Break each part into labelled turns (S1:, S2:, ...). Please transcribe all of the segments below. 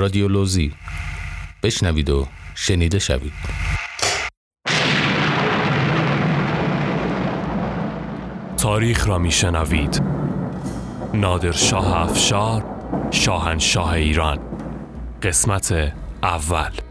S1: رادیولوژی. بشنوید و شنیده شوید.
S2: تاریخ را میشنوید. نادر شاه افشار شاهنشاه ایران. قسمت اول.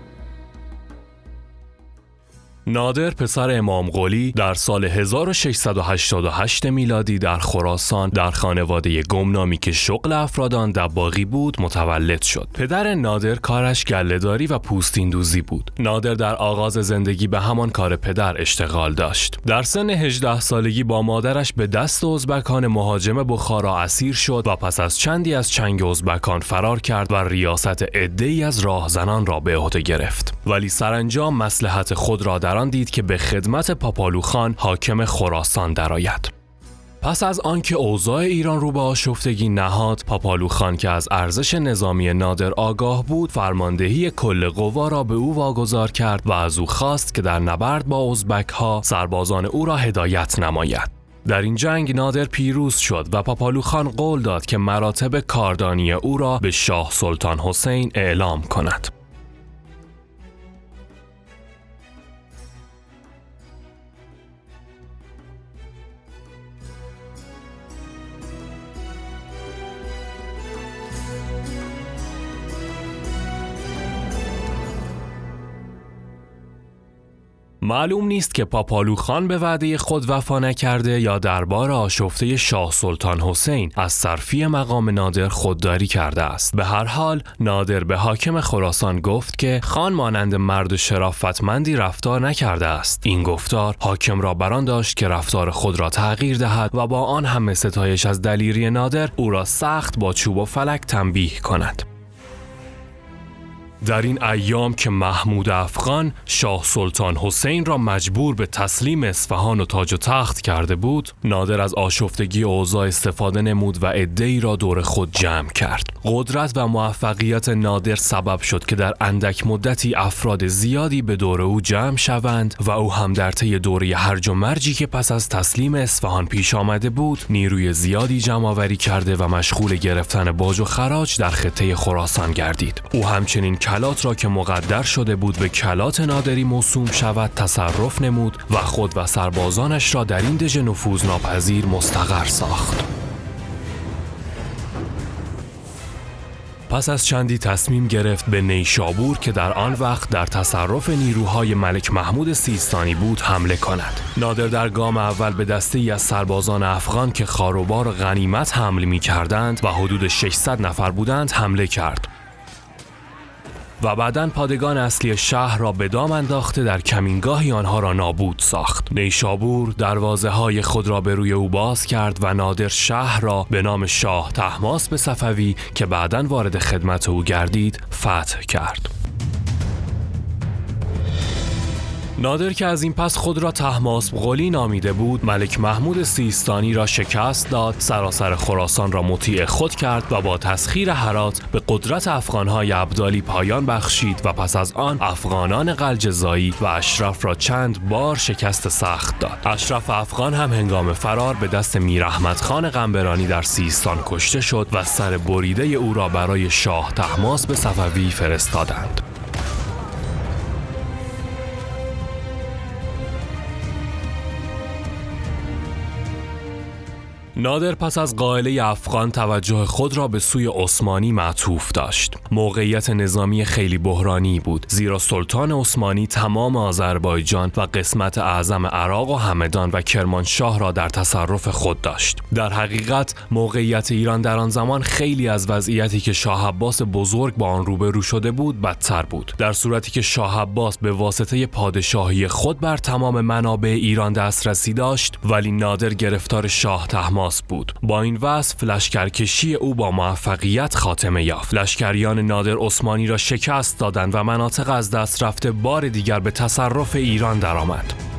S2: نادر پسر امام قلی در سال 1688 میلادی در خراسان در خانواده گمنامی که شغل افرادان دباغی بود متولد شد. پدر نادر کارش گلهداری و پوستین دوزی بود. نادر در آغاز زندگی به همان کار پدر اشتغال داشت. در سن 18 سالگی با مادرش به دست ازبکان مهاجم بخارا اسیر شد و پس از چندی از چنگ ازبکان فرار کرد و ریاست عده‌ای از راهزنان را به عهده گرفت. ولی سرانجام مصلحت خود را در دید که به خدمت پاپالوخان حاکم خراسان درآید. پس از آنکه اوضاع ایران رو به آشفتگی نهاد پاپالوخان که از ارزش نظامی نادر آگاه بود فرماندهی کل قوا را به او واگذار کرد و از او خواست که در نبرد با ازبک ها سربازان او را هدایت نماید در این جنگ نادر پیروز شد و پاپالوخان قول داد که مراتب کاردانی او را به شاه سلطان حسین اعلام کند معلوم نیست که پاپالو خان به وعده خود وفا نکرده یا دربار آشفته شاه سلطان حسین از صرفی مقام نادر خودداری کرده است. به هر حال نادر به حاکم خراسان گفت که خان مانند مرد شرافتمندی رفتار نکرده است. این گفتار حاکم را بران داشت که رفتار خود را تغییر دهد و با آن همه ستایش از دلیری نادر او را سخت با چوب و فلک تنبیه کند. در این ایام که محمود افغان شاه سلطان حسین را مجبور به تسلیم اصفهان و تاج و تخت کرده بود نادر از آشفتگی اوضاع استفاده نمود و عدهای را دور خود جمع کرد. قدرت و موفقیت نادر سبب شد که در اندک مدتی افراد زیادی به دور او جمع شوند و او هم در طی دوره هرج و مرجی که پس از تسلیم اصفهان پیش آمده بود نیروی زیادی جمع آوری کرده و مشغول گرفتن باج و خراج در خطه خراسان گردید. او همچنین کلات را که مقدر شده بود به کلات نادری موسوم شود تصرف نمود و خود و سربازانش را در این دژ نفوذ ناپذیر مستقر ساخت. پس از چندی تصمیم گرفت به نیشابور که در آن وقت در تصرف نیروهای ملک محمود سیستانی بود حمله کند. نادر در گام اول به دسته ای از سربازان افغان که خاروبار غنیمت حمل می کردند و حدود 600 نفر بودند حمله کرد. و بعدا پادگان اصلی شهر را به دام انداخته در کمینگاهی آنها را نابود ساخت. نیشابور دروازه های خود را به روی او باز کرد و نادر شهر را به نام شاه تحماس به صفوی که بعدا وارد خدمت او گردید فتح کرد. نادر که از این پس خود را تحماس قلی نامیده بود ملک محمود سیستانی را شکست داد سراسر خراسان را مطیع خود کرد و با تسخیر حرات به قدرت افغانهای عبدالی پایان بخشید و پس از آن افغانان قلجزایی و اشرف را چند بار شکست سخت داد. اشرف افغان هم هنگام فرار به دست میر احمد خان قنبرانی در سیستان کشته شد و سر بریده او را برای شاه تحماس به صفوی فرستادند. نادر پس از قائله افغان توجه خود را به سوی عثمانی معطوف داشت. موقعیت نظامی خیلی بحرانی بود زیرا سلطان عثمانی تمام آذربایجان و قسمت اعظم عراق و همدان و کرمانشاه را در تصرف خود داشت. در حقیقت موقعیت ایران در آن زمان خیلی از وضعیتی که شاه عباس بزرگ با آن روبرو شده بود بدتر بود. در صورتی که شاه عباس به واسطه پادشاهی خود بر تمام منابع ایران دسترسی داشت ولی نادر گرفتار شاه تحماس بود. با این وصف لشکرکشی او با موفقیت خاتمه یافت. لشکریان نادر عثمانی را شکست دادند و مناطق از دست رفته بار دیگر به تصرف ایران درآمد.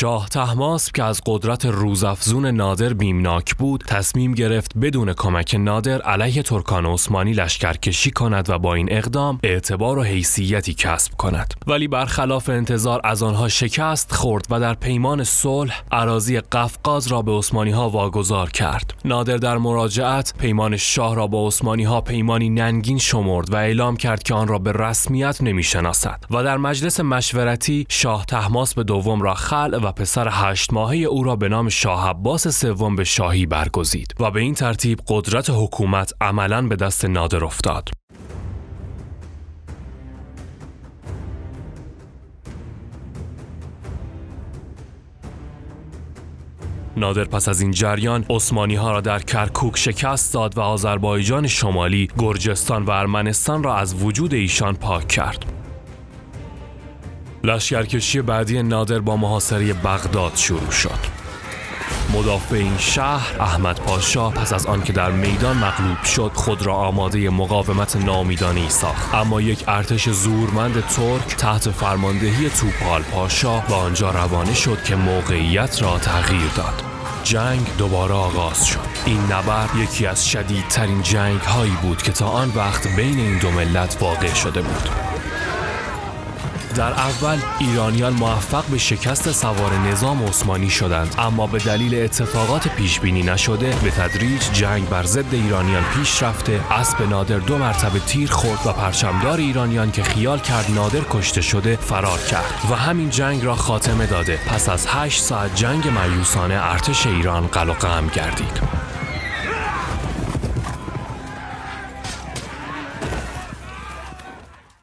S2: شاه تحماسب که از قدرت روزافزون نادر بیمناک بود تصمیم گرفت بدون کمک نادر علیه ترکان عثمانی لشکرکشی کند و با این اقدام اعتبار و حیثیتی کسب کند. ولی برخلاف انتظار از آنها شکست خورد و در پیمان صلح اراضی قفقاز را به عثمانی ها واگذار کرد. نادر در مراجعت پیمان شاه را با عثمانی ها پیمانی ننگین شمرد و اعلام کرد که آن را به رسمیت نمی‌شناسد و در مجلس مشورتی شاه تحماس به دوم را خلع و پسر هشت ماهه او را به نام شاه عباس سوم به شاهی برگزید و به این ترتیب قدرت حکومت عملا به دست نادر افتاد نادر پس از این جریان عثمانی ها را در کرکوک شکست داد و آذربایجان شمالی، گرجستان و ارمنستان را از وجود ایشان پاک کرد. لشکرکشی بعدی نادر با محاصره بغداد شروع شد. مدافع این شهر احمد پاشا پس از آنکه در میدان مغلوب شد خود را آماده مقاومت نامیدانی ساخت. اما یک ارتش زورمند ترک تحت فرماندهی توپال پاشا به آنجا روانه شد که موقعیت را تغییر داد. جنگ دوباره آغاز شد. این نبرد یکی از شدیدترین جنگ هایی بود که تا آن وقت بین این دو ملت واقع شده بود. در اول ایرانیان موفق به شکست سوار نظام عثمانی شدند. اما به دلیل اتفاقات پیش بینی نشده به تدریج جنگ بر ضد ایرانیان پیش رفته. اسب نادر دو مرتبه تیر خورد و پرچمدار ایرانیان که خیال کرد نادر کشته شده فرار کرد و همین جنگ را خاتمه داده. پس از هشت ساعت جنگ مایوسانه ارتش ایران قلق گردید.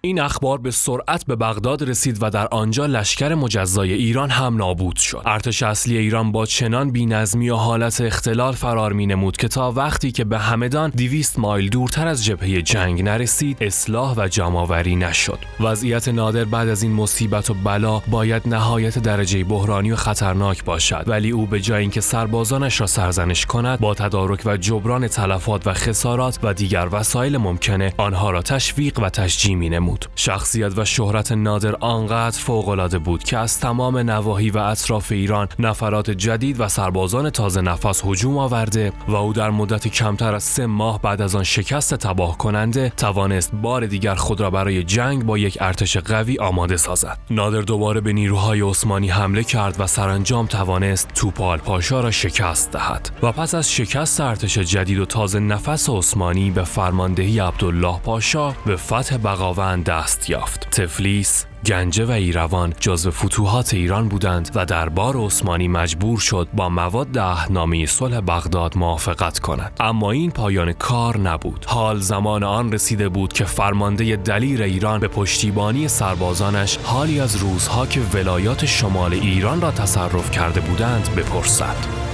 S2: این اخبار به سرعت به بغداد رسید و در آنجا لشکر مجزای ایران هم نابود شد. ارتش اصلی ایران با چنان بینظمی و حالت اختلال فرار می نمود که تا وقتی که به همدان 200 مایل دورتر از جبهه جنگ نرسید اصلاح و جمعآوری نشد. وضعیت نادر بعد از این مصیبت و بلا باید نهایت درجه بحرانی و خطرناک باشد ولی او به جای اینکه سربازانش را سرزنش کند با تدارک و جبران تلفات و خسارات و دیگر وسایل ممکنه آنها را تشویق و تشجیع می نمود. شخصیت و شهرت نادر آنقدر فوقالعاده بود که از تمام نواحی و اطراف ایران نفرات جدید و سربازان تازه نفس هجوم آورده و او در مدت کمتر از سه ماه بعد از آن شکست تباه کننده توانست بار دیگر خود را برای جنگ با یک ارتش قوی آماده سازد نادر دوباره به نیروهای عثمانی حمله کرد و سرانجام توانست توپال پاشا را شکست دهد و پس از شکست ارتش جدید و تازه نفس عثمانی به فرماندهی عبدالله پاشا به فتح بغاوند دست یافت. تفلیس گنجه و ایروان جزو فتوحات ایران بودند و دربار عثمانی مجبور شد با مواد اهنامه صلح بغداد موافقت کند. اما این پایان کار نبود. حال زمان آن رسیده بود که فرمانده دلیر ایران به پشتیبانی سربازانش حالی از روزها که ولایات شمال ایران را تصرف کرده بودند بپرسد.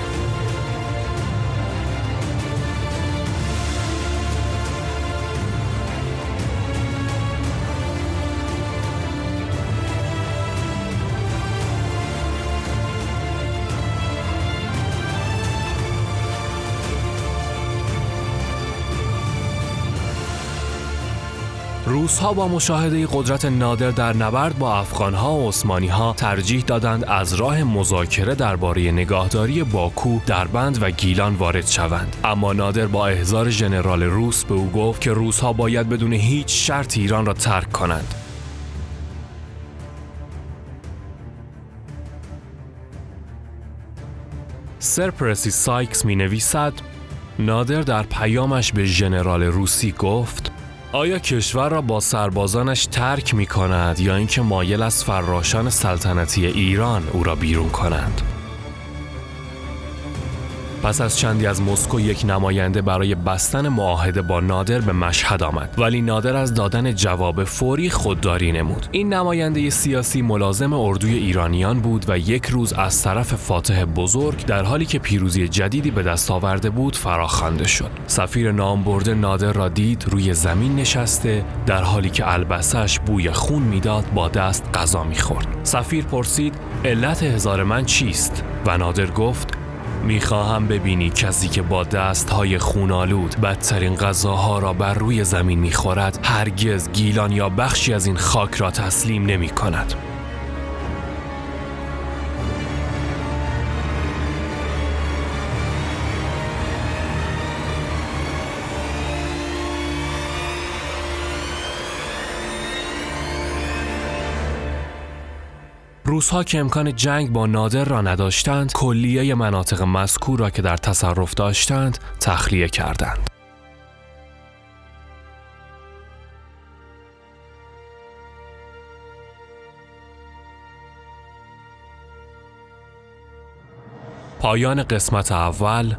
S2: روسها با مشاهده قدرت نادر در نبرد با افغانها و عثمانیها ترجیح دادند از راه مذاکره درباره نگاهداری باکو، دربند و گیلان وارد شوند. اما نادر با احضار ژنرال روس به او گفت که روسها باید بدون هیچ شرط ایران را ترک کنند. سر پرسی سایکس می نویسد نادر در پیامش به ژنرال روسی گفت آیا کشور را با سربازانش ترک می کند یا اینکه مایل از فراشان سلطنتی ایران او را بیرون کنند؟ پس از چندی از مسکو یک نماینده برای بستن معاهده با نادر به مشهد آمد. ولی نادر از دادن جواب فوری خودداری نمود. این نماینده سیاسی ملازم اردوی ایرانیان بود و یک روز از طرف فاتح بزرگ در حالی که پیروزی جدیدی به دست آورده بود فراخوانده شد. سفیر نامبرده نادر را دید روی زمین نشسته در حالی که البسش بوی خون می‌داد با دست غذا می‌خورد. سفیر پرسید علت هزار من چیست؟ و نادر گفت می‌خواهم ببینی کسی که با دست های خونالود بدترین غذاها را بر روی زمین می‌خورد هرگز گیلان یا بخشی از این خاک را تسلیم نمی کند. روسها که امکان جنگ با نادر را نداشتند کلیه مناطق مذکور را که در تصرف داشتند تخلیه کردند. پایان قسمت اول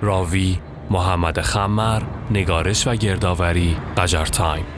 S2: راوی محمد خمر نگارش و گردآوری قجر تایم.